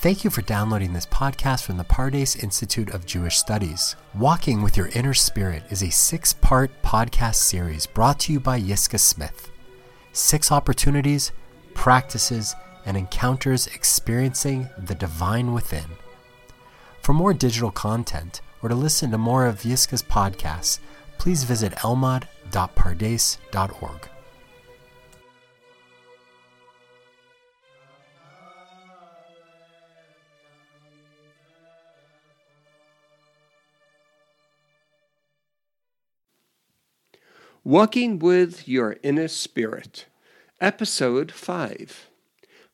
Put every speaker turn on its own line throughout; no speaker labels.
Thank you for downloading this podcast from the Pardes Institute of Jewish Studies. Walking with Your Inner Spirit is a six part podcast series brought to you by Yiscah Smith. Six opportunities, practices, and encounters experiencing the divine within. For more digital content or to listen to more of Yiscah's podcasts, please visit elmad.pardes.org.
Walking with Your Inner Spirit, Episode 5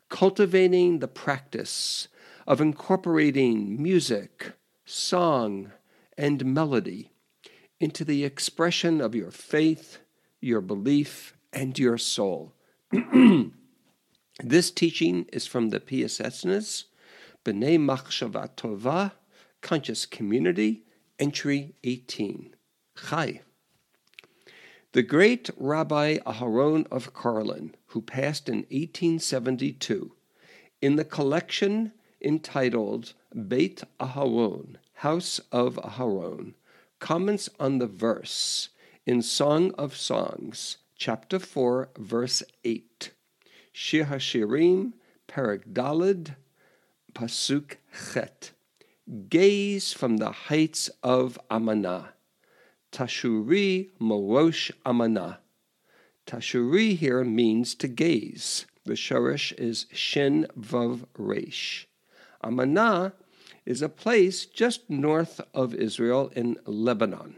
Cultivating the Practice of Incorporating Music, Song, and Melody into the expression of your faith, your belief, and your soul. this teaching is from the Piasecznas, B'nai Machshava Tova, Conscious Community, Entry 18. Chai. The great Rabbi Aharon of Karlin, who passed in 1872, in the collection entitled Beit Aharon, House of Aharon, comments on the verse in Song of Songs, chapter 4, verse 8. Shir HaShirim, Perek Dalid, Pasuk Chet. Gaze from the heights of Amanah Tashuri Morosh Amana. Tashuri here means to gaze. The shorish is Shin Vav Resh. Amana is a place just north of Israel in Lebanon.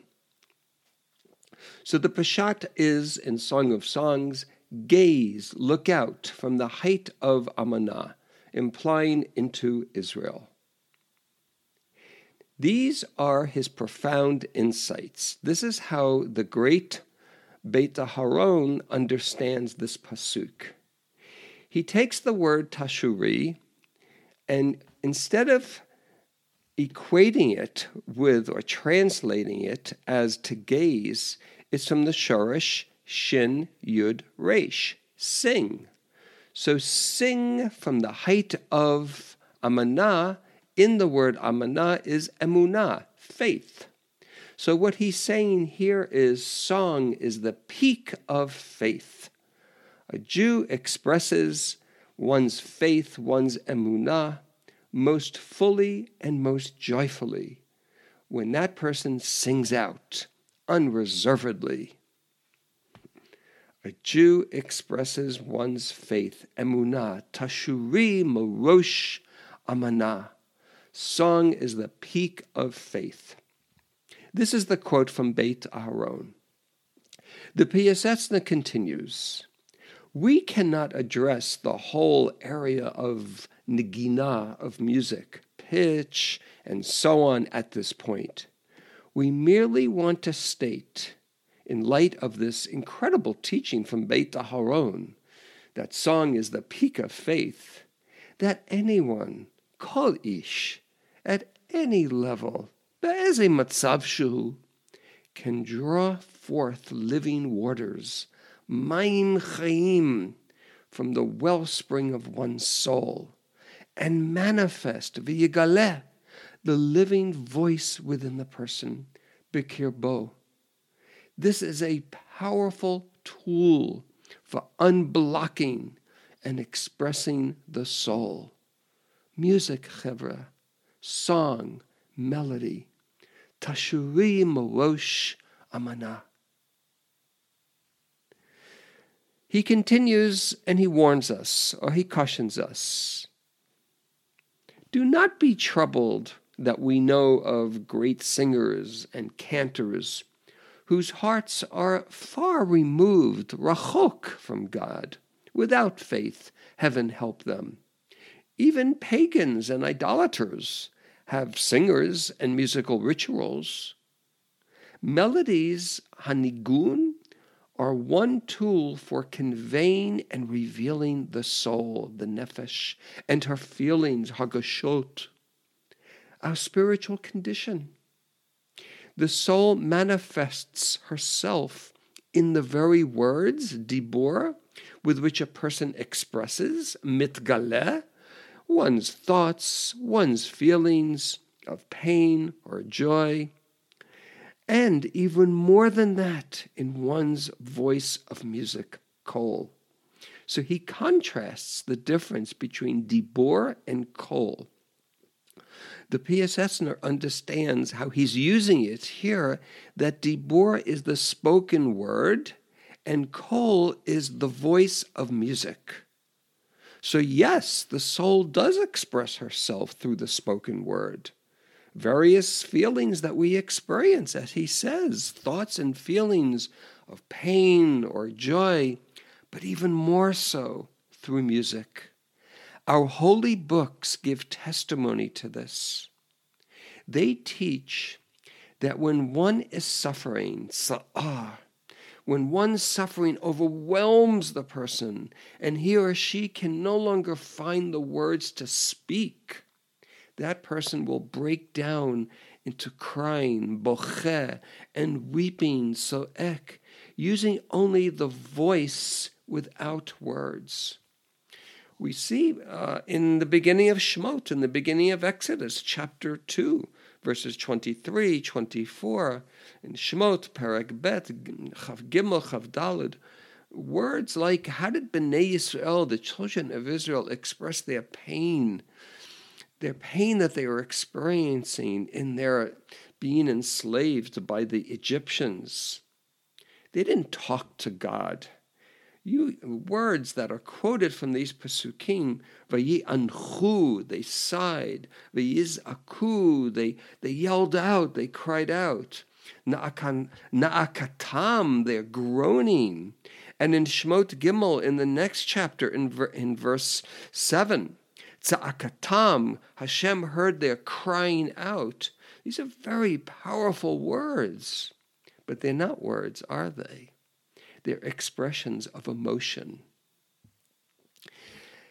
So the Peshat is in Song of Songs, gaze, look out from the height of Amana, implying into Israel. These are his profound insights. This is how the great Beit Aharon understands this pasuk. He takes the word tashuri, and instead of equating it with or translating it as to gaze, it's from the shorish shin yud resh, sing. So sing from the height of amanah in the word amana is emunah, faith. So what he's saying here is song is the peak of faith. A Jew expresses one's faith, one's emunah, most fully and most joyfully when that person sings out unreservedly. A Jew expresses one's faith, emunah, tashuri morosh amanah. Song is the peak of faith. This is the quote from Beit Aharon. The Piaseczna continues We cannot address the whole area of nigina, of music, pitch, and so on at this point. We merely want to state, in light of this incredible teaching from Beit Aharon, that song is the peak of faith, that anyone, kol ish, at any level, be'eze matzav shu, can draw forth living waters, mayim chayim, from the wellspring of one's soul, and manifest v'yigaleh, the living voice within the person, bikirbo. This is a powerful tool for unblocking and expressing the soul. Music, chevra song, melody. Tashuri Morosh Amana. He continues and he warns us, or he cautions us. Do not be troubled that we know of great singers and cantors whose hearts are far removed, rachok, from God. Without faith, heaven help them. Even pagans and idolaters have singers and musical rituals. Melodies, hanigun, are one tool for conveying and revealing the soul, the nefesh, and her feelings, hagashot, our spiritual condition. The soul manifests herself in the very words, dibur, with which a person expresses, mitgaleh, one's thoughts, one's feelings of pain or joy, and even more than that, in one's voice of music, kol. So he contrasts the difference between dibur and kol. The P.S. PSSner understands how he's using it here that dibur is the spoken word and kol is the voice of music. So, yes, the soul does express herself through the spoken word. Various feelings that we experience, as he says, thoughts and feelings of pain or joy, but even more so through music. Our holy books give testimony to this. They teach that when one is suffering, sa'ah, when one's suffering overwhelms the person and he or she can no longer find the words to speak, that person will break down into crying, boche, and weeping, soek, using only the voice without words. We see uh, in the beginning of Shemot, in the beginning of Exodus, chapter 2, verses 23, 24, in Shemot, Perek Bet, Chav Gimel, Chav Dalid, words like, how did Bnei Yisrael, the children of Israel, express their pain, their pain that they were experiencing in their being enslaved by the Egyptians? They didn't talk to God you, words that are quoted from these pasukim, Vayi anchu, they sighed, aku, they, they yelled out, they cried out, na'akan, na'akatam, they're groaning. And in Shemot Gimel, in the next chapter, in, in verse 7, Tza'akatam, Hashem heard their crying out. These are very powerful words, but they're not words, are they? They're expressions of emotion.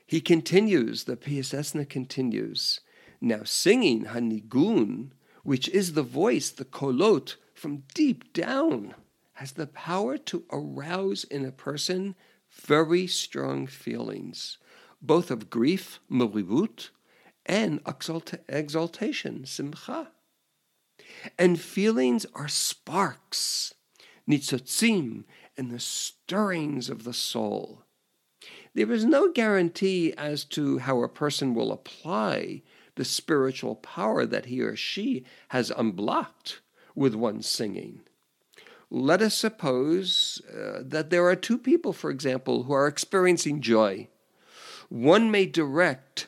He continues, the Piaseczna continues, now singing Hanigun, which is the voice, the kolot, from deep down, has the power to arouse in a person very strong feelings, both of grief, meribut, and exaltation, simcha. And feelings are sparks, nitzotzim, and the stirrings of the soul. There is no guarantee as to how a person will apply the spiritual power that he or she has unblocked with one's singing. Let us suppose uh, that there are two people, for example, who are experiencing joy. One may direct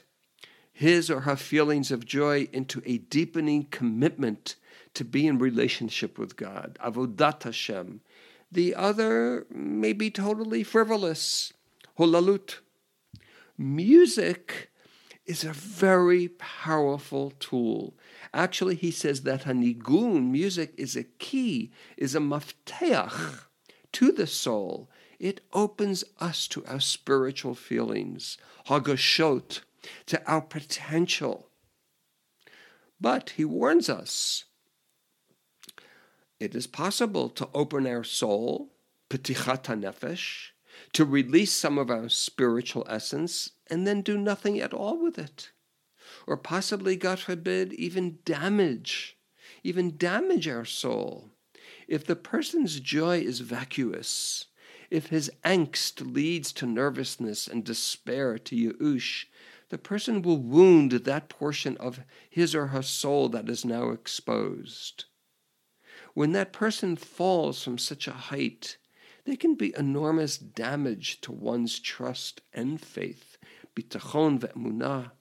his or her feelings of joy into a deepening commitment to be in relationship with God, avodat Hashem, the other may be totally frivolous, holalut. Music is a very powerful tool. Actually, he says that hanigun, music, is a key, is a mafteach to the soul. It opens us to our spiritual feelings, hagashot, to our potential. But he warns us it is possible to open our soul, petichat nefesh, to release some of our spiritual essence and then do nothing at all with it. Or possibly, God forbid, even damage, even damage our soul. If the person's joy is vacuous, if his angst leads to nervousness and despair, to yu'ush, the person will wound that portion of his or her soul that is now exposed. When that person falls from such a height, there can be enormous damage to one's trust and faith, bitachon.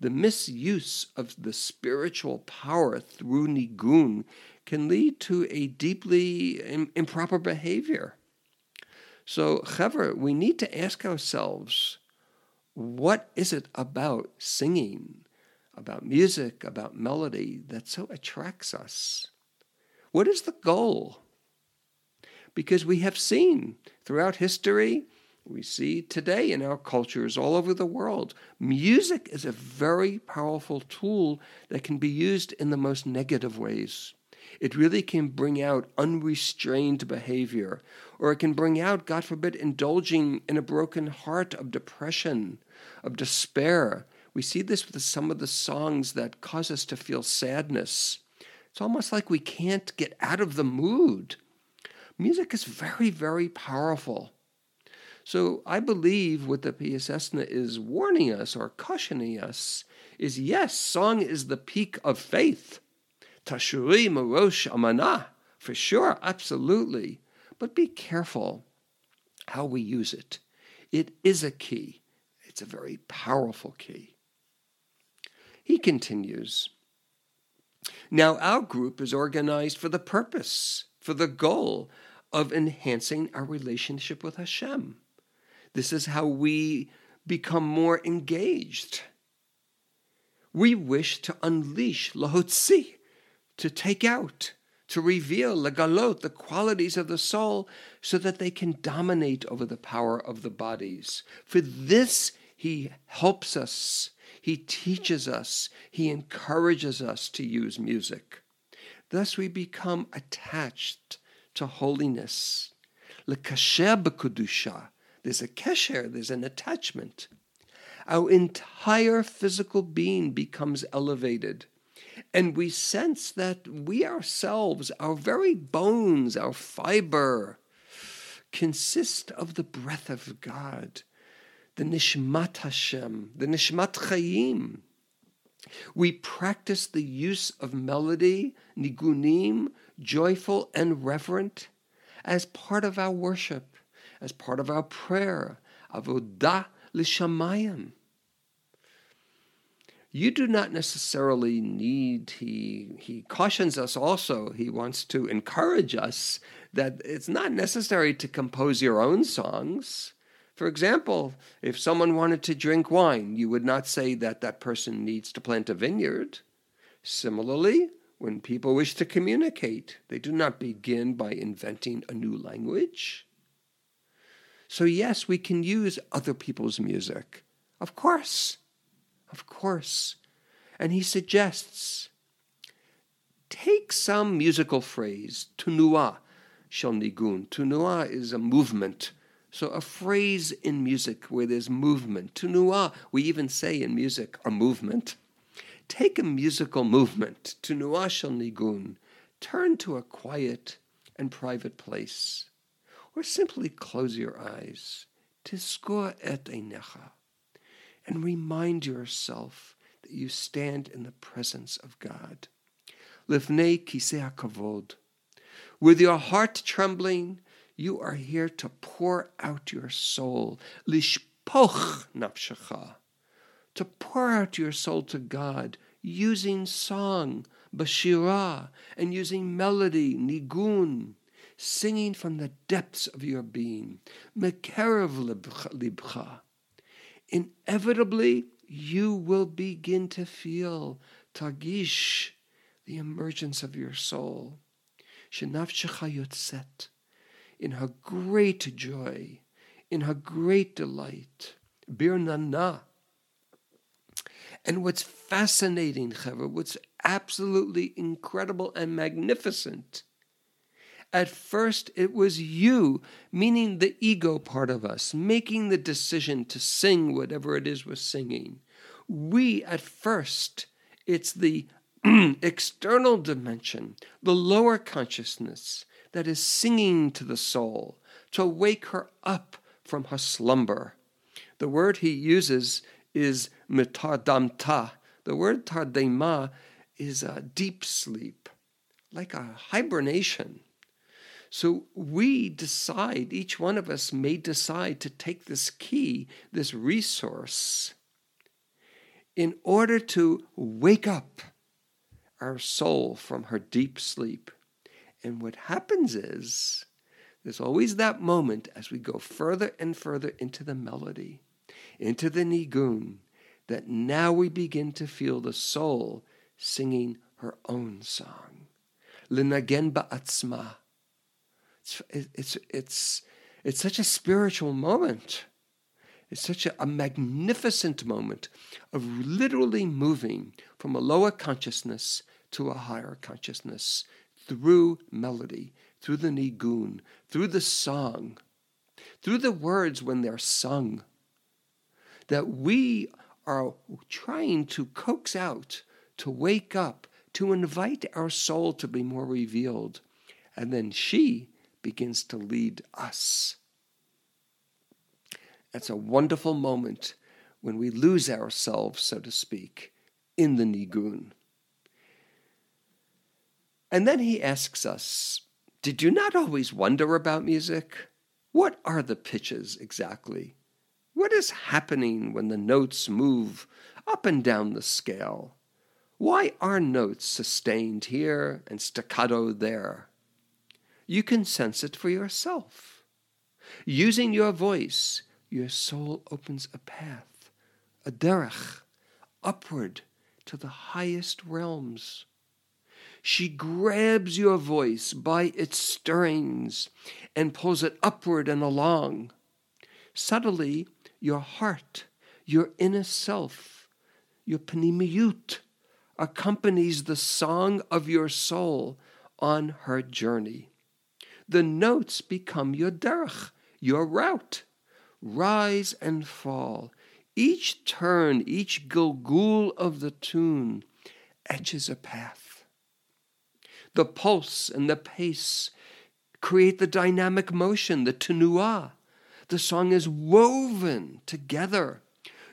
The misuse of the spiritual power through nigun can lead to a deeply improper behavior. So, Chaver, we need to ask ourselves what is it about singing, about music, about melody that so attracts us? What is the goal? Because we have seen throughout history, we see today in our cultures all over the world, music is a very powerful tool that can be used in the most negative ways. It really can bring out unrestrained behavior, or it can bring out, God forbid, indulging in a broken heart of depression, of despair, We see this with some of the songs that cause us to feel sadness. It's almost like we can't get out of the mood. Music is very, very powerful. So I believe what the Piaseczna is warning us or cautioning us is yes, song is the peak of faith. Tashuri Marosh Amana, for sure, absolutely. But be careful how we use it. It is a key, it's a very powerful key. He continues Now, our group is organized for the purpose, for the goal of enhancing our relationship with Hashem. This is how we become more engaged. We wish to unleash lahotzi, to take out, to reveal legalot, the qualities of the soul, so that they can dominate over the power of the bodies. For this, he helps us, he teaches us, he encourages us to use music. Thus, we become attached to holiness. Lekasher b'kedusha. There's a kesher, there's an attachment. Our entire physical being becomes elevated. And we sense that we ourselves, our very bones, our fiber, consist of the breath of God, the Nishmat Hashem, the Nishmat Chayim. We practice the use of melody, nigunim, joyful and reverent, as part of our worship, as part of our prayer, avodah l'shamayim. You do not necessarily need, he, he cautions us also, he wants to encourage us that it's not necessary to compose your own songs. For example, if someone wanted to drink wine, you would not say that that person needs to plant a vineyard. Similarly, when people wish to communicate, they do not begin by inventing a new language. So, yes, we can use other people's music. Of course. Of course. And he suggests take some musical phrase, tunua shel nigun. Tunua is a movement. So a phrase in music where there's movement. Tunua, we even say in music, a movement. Take a musical movement to Nuashal Nigun, turn to a quiet and private place, or simply close your eyes, tiskor et einecha, and remind yourself that you stand in the presence of God. Lifnei kiseh kavod. With your heart trembling, you are here to pour out your soul. Lishpoch nafshecha to pour out your soul to God using song, bashira, and using melody, nigun, singing from the depths of your being, mekerev libcha. Inevitably, you will begin to feel tagish, the emergence of your soul. Shenafshecha yotzet, in her great joy, in her great delight. Birnana, and what's fascinating, Chevra, what's absolutely incredible and magnificent, at first it was you, meaning the ego part of us, making the decision to sing whatever it is we're singing. We, at first, it's the external dimension, the lower consciousness that is singing to the soul to wake her up from her slumber. The word he uses is mitardamta. The word tardema is a deep sleep, like a hibernation. So we decide, each one of us may decide to take this key, this resource, in order to wake up our soul from her deep sleep. And what happens is, there's always that moment as we go further and further into the melody into the nigun, that now we begin to feel the soul singing her own song. Linagen ba'atzma. It's, it's, it's, it's such a spiritual moment. It's such a, a magnificent moment of literally moving from a lower consciousness to a higher consciousness through melody, through the nigun, through the song, through the words when they're sung, that we are trying to coax out, to wake up, to invite our soul to be more revealed. And then she begins to lead us. That's a wonderful moment when we lose ourselves, so to speak, in the Nigun. And then he asks us, Did you not always wonder about music? What are the pitches exactly? What is happening when the notes move up and down the scale? Why are notes sustained here and staccato there? You can sense it for yourself. Using your voice, your soul opens a path, a derech, upward to the highest realms. She grabs your voice by its stirrings and pulls it upward and along. Subtly, your heart, your inner self, your panimiyut, accompanies the song of your soul on her journey. The notes become your derech, your route. Rise and fall. Each turn, each gilgul of the tune etches a path. The pulse and the pace create the dynamic motion, the tenuah. The song is woven together.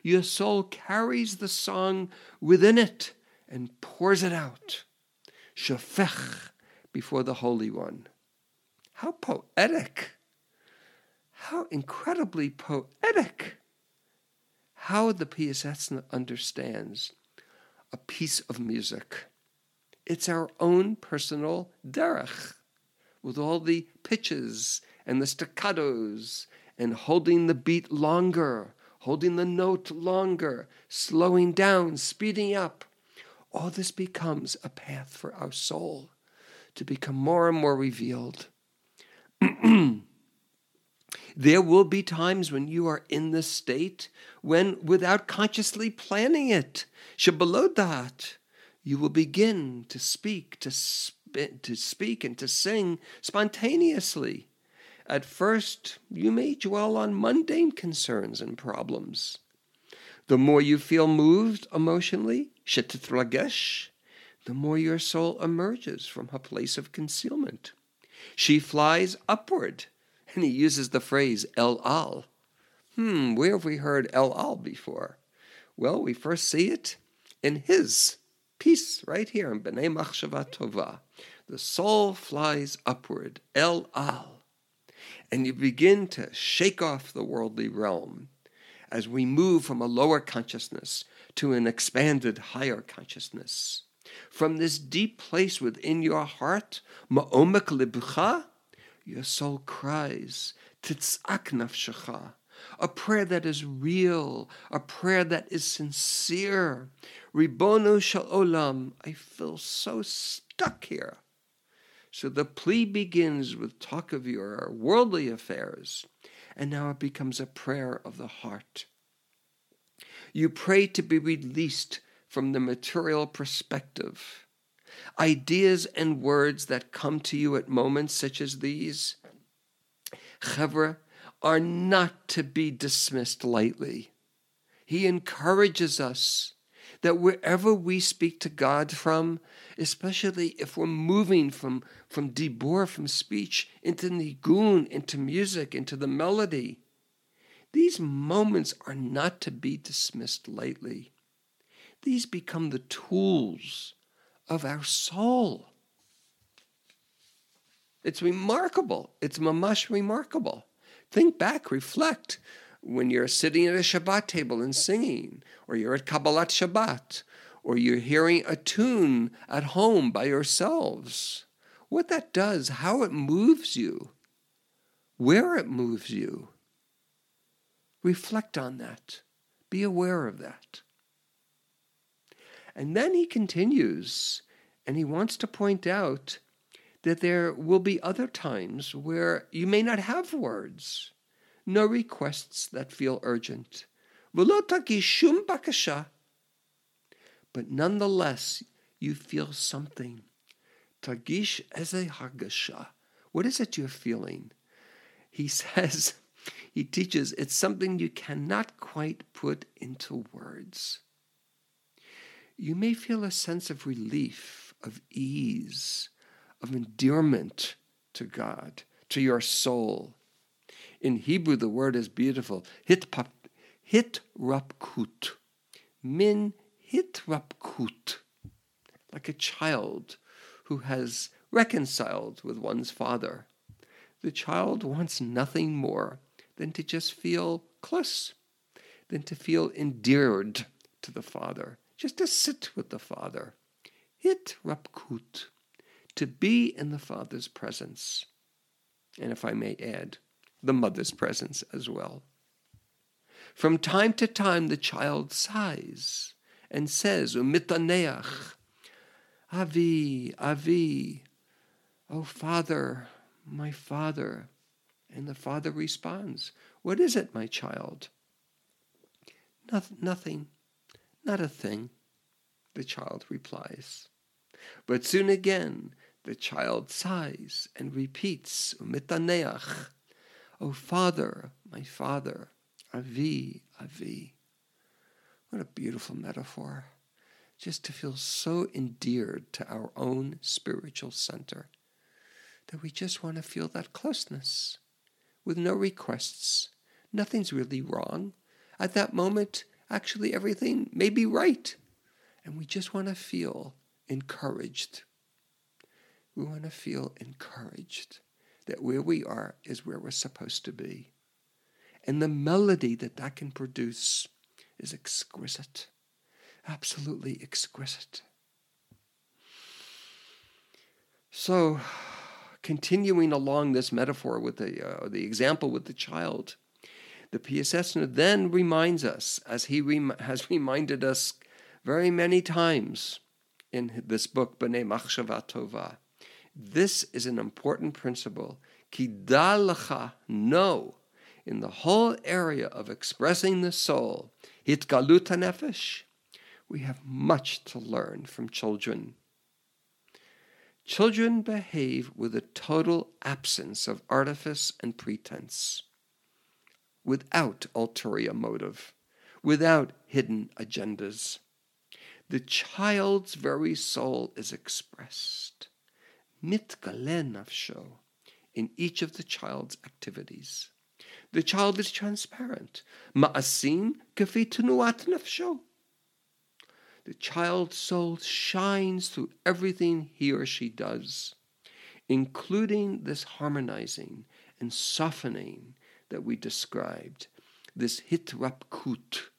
Your soul carries the song within it and pours it out. Shafech before the Holy One. How poetic! How incredibly poetic! How the Piaseczna understands a piece of music. It's our own personal derech, with all the pitches and the staccatos, and holding the beat longer, holding the note longer, slowing down, speeding up. All this becomes a path for our soul to become more and more revealed. there will be times when you are in this state when, without consciously planning it, Shabalodat, you will begin to speak, to, sp- to speak and to sing spontaneously. At first, you may dwell on mundane concerns and problems. The more you feel moved emotionally, shetitragesh, the more your soul emerges from her place of concealment. She flies upward, and he uses the phrase El Al. Hmm, where have we heard El Al before? Well, we first see it in his piece right here in B'nai Machshava Tova. The soul flies upward, El Al, and you begin to shake off the worldly realm as we move from a lower consciousness to an expanded higher consciousness. From this deep place within your heart, ma'omek libcha, your soul cries, titzak nafshecha, a prayer that is real, a prayer that is sincere. Ribono shel olam, I feel so stuck here. So the plea begins with talk of your worldly affairs and now it becomes a prayer of the heart. You pray to be released from the material perspective. Ideas and words that come to you at moments such as these, chevra, are not to be dismissed lightly. He encourages us that wherever we speak to God from, especially if we're moving from, from dibor, from speech, into nigun, into music, into the melody, these moments are not to be dismissed lightly. These become the tools of our soul. It's remarkable. It's mamash remarkable. Think back, reflect when you're sitting at a Shabbat table and singing, or you're at Kabbalat Shabbat, or you're hearing a tune at home by yourselves. What that does, how it moves you, where it moves you. Reflect on that. Be aware of that. And then he continues, and he wants to point out that there will be other times where you may not have words no requests that feel urgent. But nonetheless, you feel something. Tagish eze hagasha. What is it you're feeling? He says, he teaches it's something you cannot quite put into words. You may feel a sense of relief, of ease, of endearment to God, to your soul. In Hebrew, the word is beautiful. Hit Hitrapkut. Min hit hitrapkut. Like a child who has reconciled with one's father. The child wants nothing more than to just feel close, than to feel endeared to the father, just to sit with the father. Hit Hitrapkut to be in the Father's presence. And if I may add, the mother's presence as well. From time to time, the child sighs and says, Umitaneach, Avi, Avi, oh Father, my Father. And the Father responds, What is it, my child? nothing, not a thing, the child replies. But soon again, the child sighs and repeats, Umitaneach, O Father, my Father, Avi, Avi. What a beautiful metaphor. Just to feel so endeared to our own spiritual center that we just want to feel that closeness with no requests. Nothing's really wrong. At that moment, actually, everything may be right. And we just want to feel encouraged we want to feel encouraged that where we are is where we're supposed to be. And the melody that that can produce is exquisite, absolutely exquisite. So, continuing along this metaphor with the, uh, the example with the child, the Piaseczner then reminds us, as he rem- has reminded us very many times in this book, B'nai Machshava Tova, this is an important principle. Kidalacha, know in the whole area of expressing the soul, hitgaluta nefesh, we have much to learn from children. Children behave with a total absence of artifice and pretense, without ulterior motive, without hidden agendas. The child's very soul is expressed nafsho in each of the child's activities. The child is transparent. Ma'asim kafi tenuat nafsho. The child's soul shines through everything he or she does, including this harmonizing and softening that we described, this hitrapkut,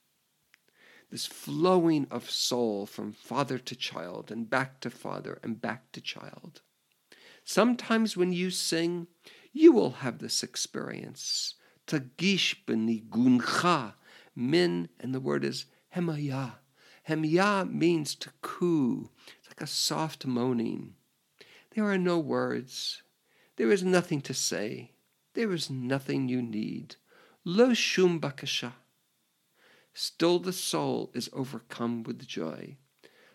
this flowing of soul from father to child and back to father and back to child. Sometimes when you sing, you will have this experience. Tagish beniguncha, min, and the word is hemaya. Hemaya means to coo. It's like a soft moaning. There are no words. There is nothing to say. There is nothing you need. Lo shum bakasha. Still the soul is overcome with joy.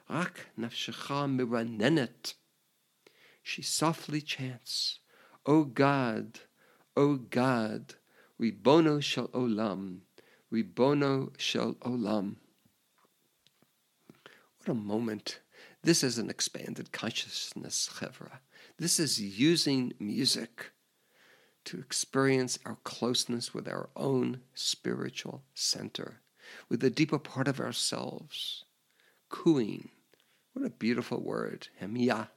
Rak nafshecha miranenet she softly chants, O God, O God, Ribono shel olam, Ribono shel olam. What a moment. This is an expanded consciousness, Chevra. This is using music to experience our closeness with our own spiritual center, with the deeper part of ourselves. Cooing. What a beautiful word. Hemiyah.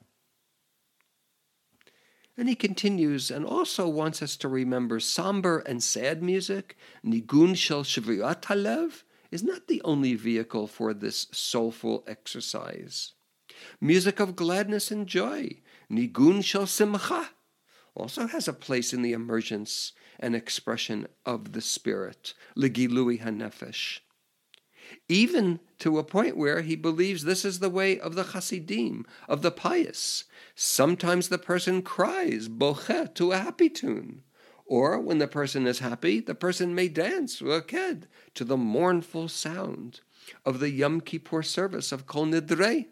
And he continues and also wants us to remember somber and sad music, nigun shel shvirat halev, is not the only vehicle for this soulful exercise. Music of gladness and joy, nigun shel simcha, also has a place in the emergence and expression of the spirit, legilui hanefesh. Even to a point where he believes this is the way of the Hasidim, of the pious, Sometimes the person cries boche to a happy tune. Or when the person is happy, the person may dance raked to the mournful sound of the Yom Kippur service of Kol Nidre.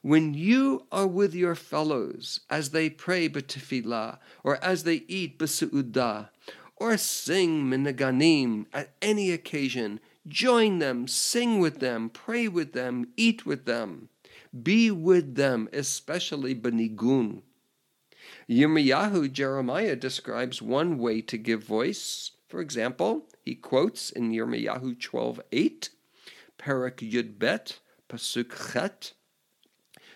When you are with your fellows as they pray b'tefillah, or as they eat b'su'udah, or sing minaganim at any occasion. Join them, sing with them, pray with them, eat with them. Be with them, especially benigun. Yirmiyahu Jeremiah describes one way to give voice. For example, he quotes in Yirmiyahu 12:8, Perak Yud Bet, Pasuk Chet,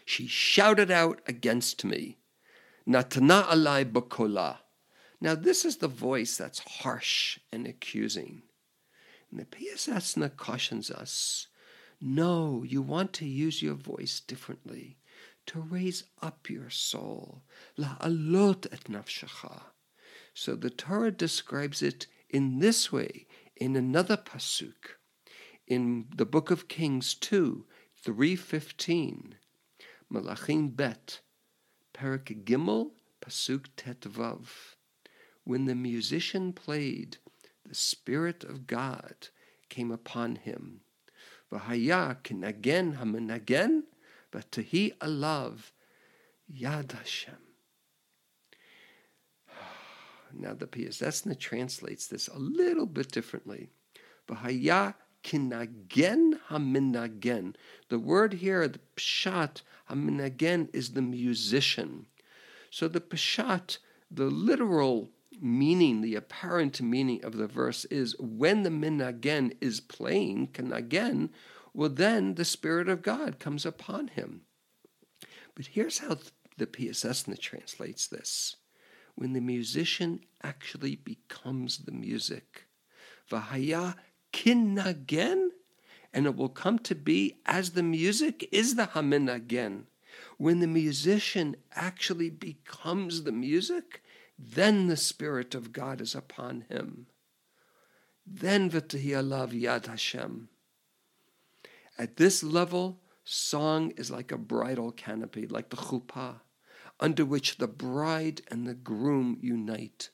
She shouted out against me, Natana alai bakola. Now this is the voice that's harsh and accusing. And the Piaseczna cautions us, no, you want to use your voice differently to raise up your soul. La alot et nafshacha. So the Torah describes it in this way in another pasuk in the book of Kings 2, 315. Malachim bet, Perak Gimel, pasuk tetvav. When the musician played, the Spirit of God came upon him. V'haya kinagen hamenagen V'tahi alav Yad Hashem. Now the Piaseczna translates this a little bit differently. V'haya kinagen haminagen. The word here, the pshat haminagen, is the musician. So the pshat, the literal meaning, the apparent meaning of the verse is when the minagen is playing, kinagen, well, then the Spirit of God comes upon him. But here's how the Piaseczna translates this when the musician actually becomes the music. Vahaya kinagen, and it will come to be as the music is the haminagen. When the musician actually becomes the music, then the Spirit of God is upon him. Then v'tahi alav yad Hashem. At this level, song is like a bridal canopy, like the chuppah, under which the bride and the groom unite.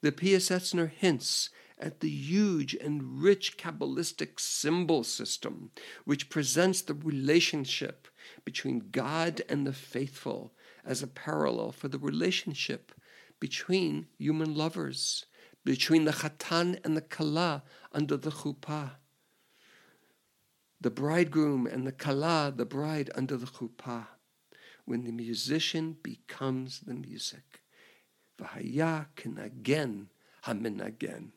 The Piasetzner hints at the huge and rich Kabbalistic symbol system which presents the relationship between God and the faithful as a parallel for the relationship between human lovers, between the Chatan and the Kala under the Chuppah the bridegroom and the kala, the bride, under the chuppah, when the musician becomes the music. V'haya again, hamin again.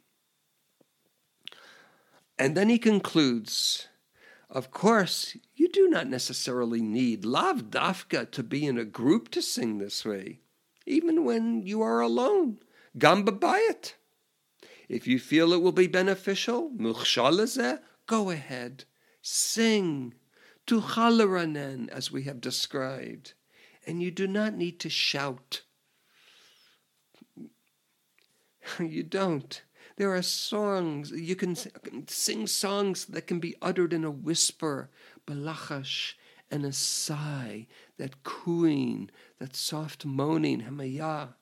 And then he concludes, of course, you do not necessarily need lav dafka to be in a group to sing this way, even when you are alone. Gamba bayit. If you feel it will be beneficial, go ahead. Sing to Chalaranen, as we have described. And you do not need to shout. you don't. There are songs, you can sing songs that can be uttered in a whisper, balachash, and a sigh, that cooing, that soft moaning, hamaya.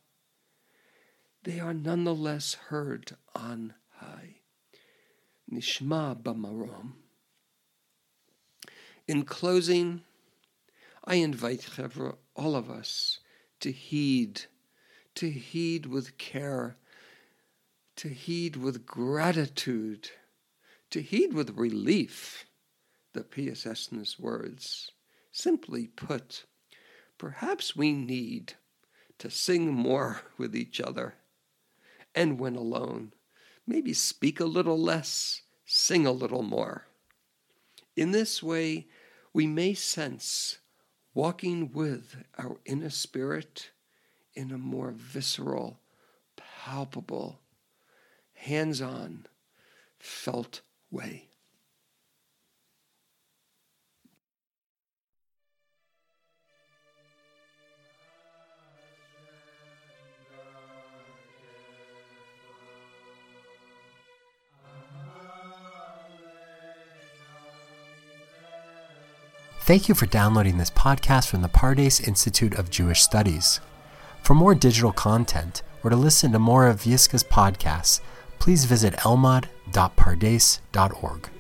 They are nonetheless heard on high. Nishma bamarom. In closing, I invite Chevra, all of us, to heed, to heed with care, to heed with gratitude, to heed with relief the Piasetzna's words. Simply put, perhaps we need to sing more with each other. And when alone, maybe speak a little less, sing a little more. In this way, we may sense walking with our inner spirit in a more visceral, palpable, hands on, felt way.
Thank you for downloading this podcast from the Pardes Institute of Jewish Studies. For more digital content or to listen to more of Yiscah's podcasts, please visit elmad.pardes.org.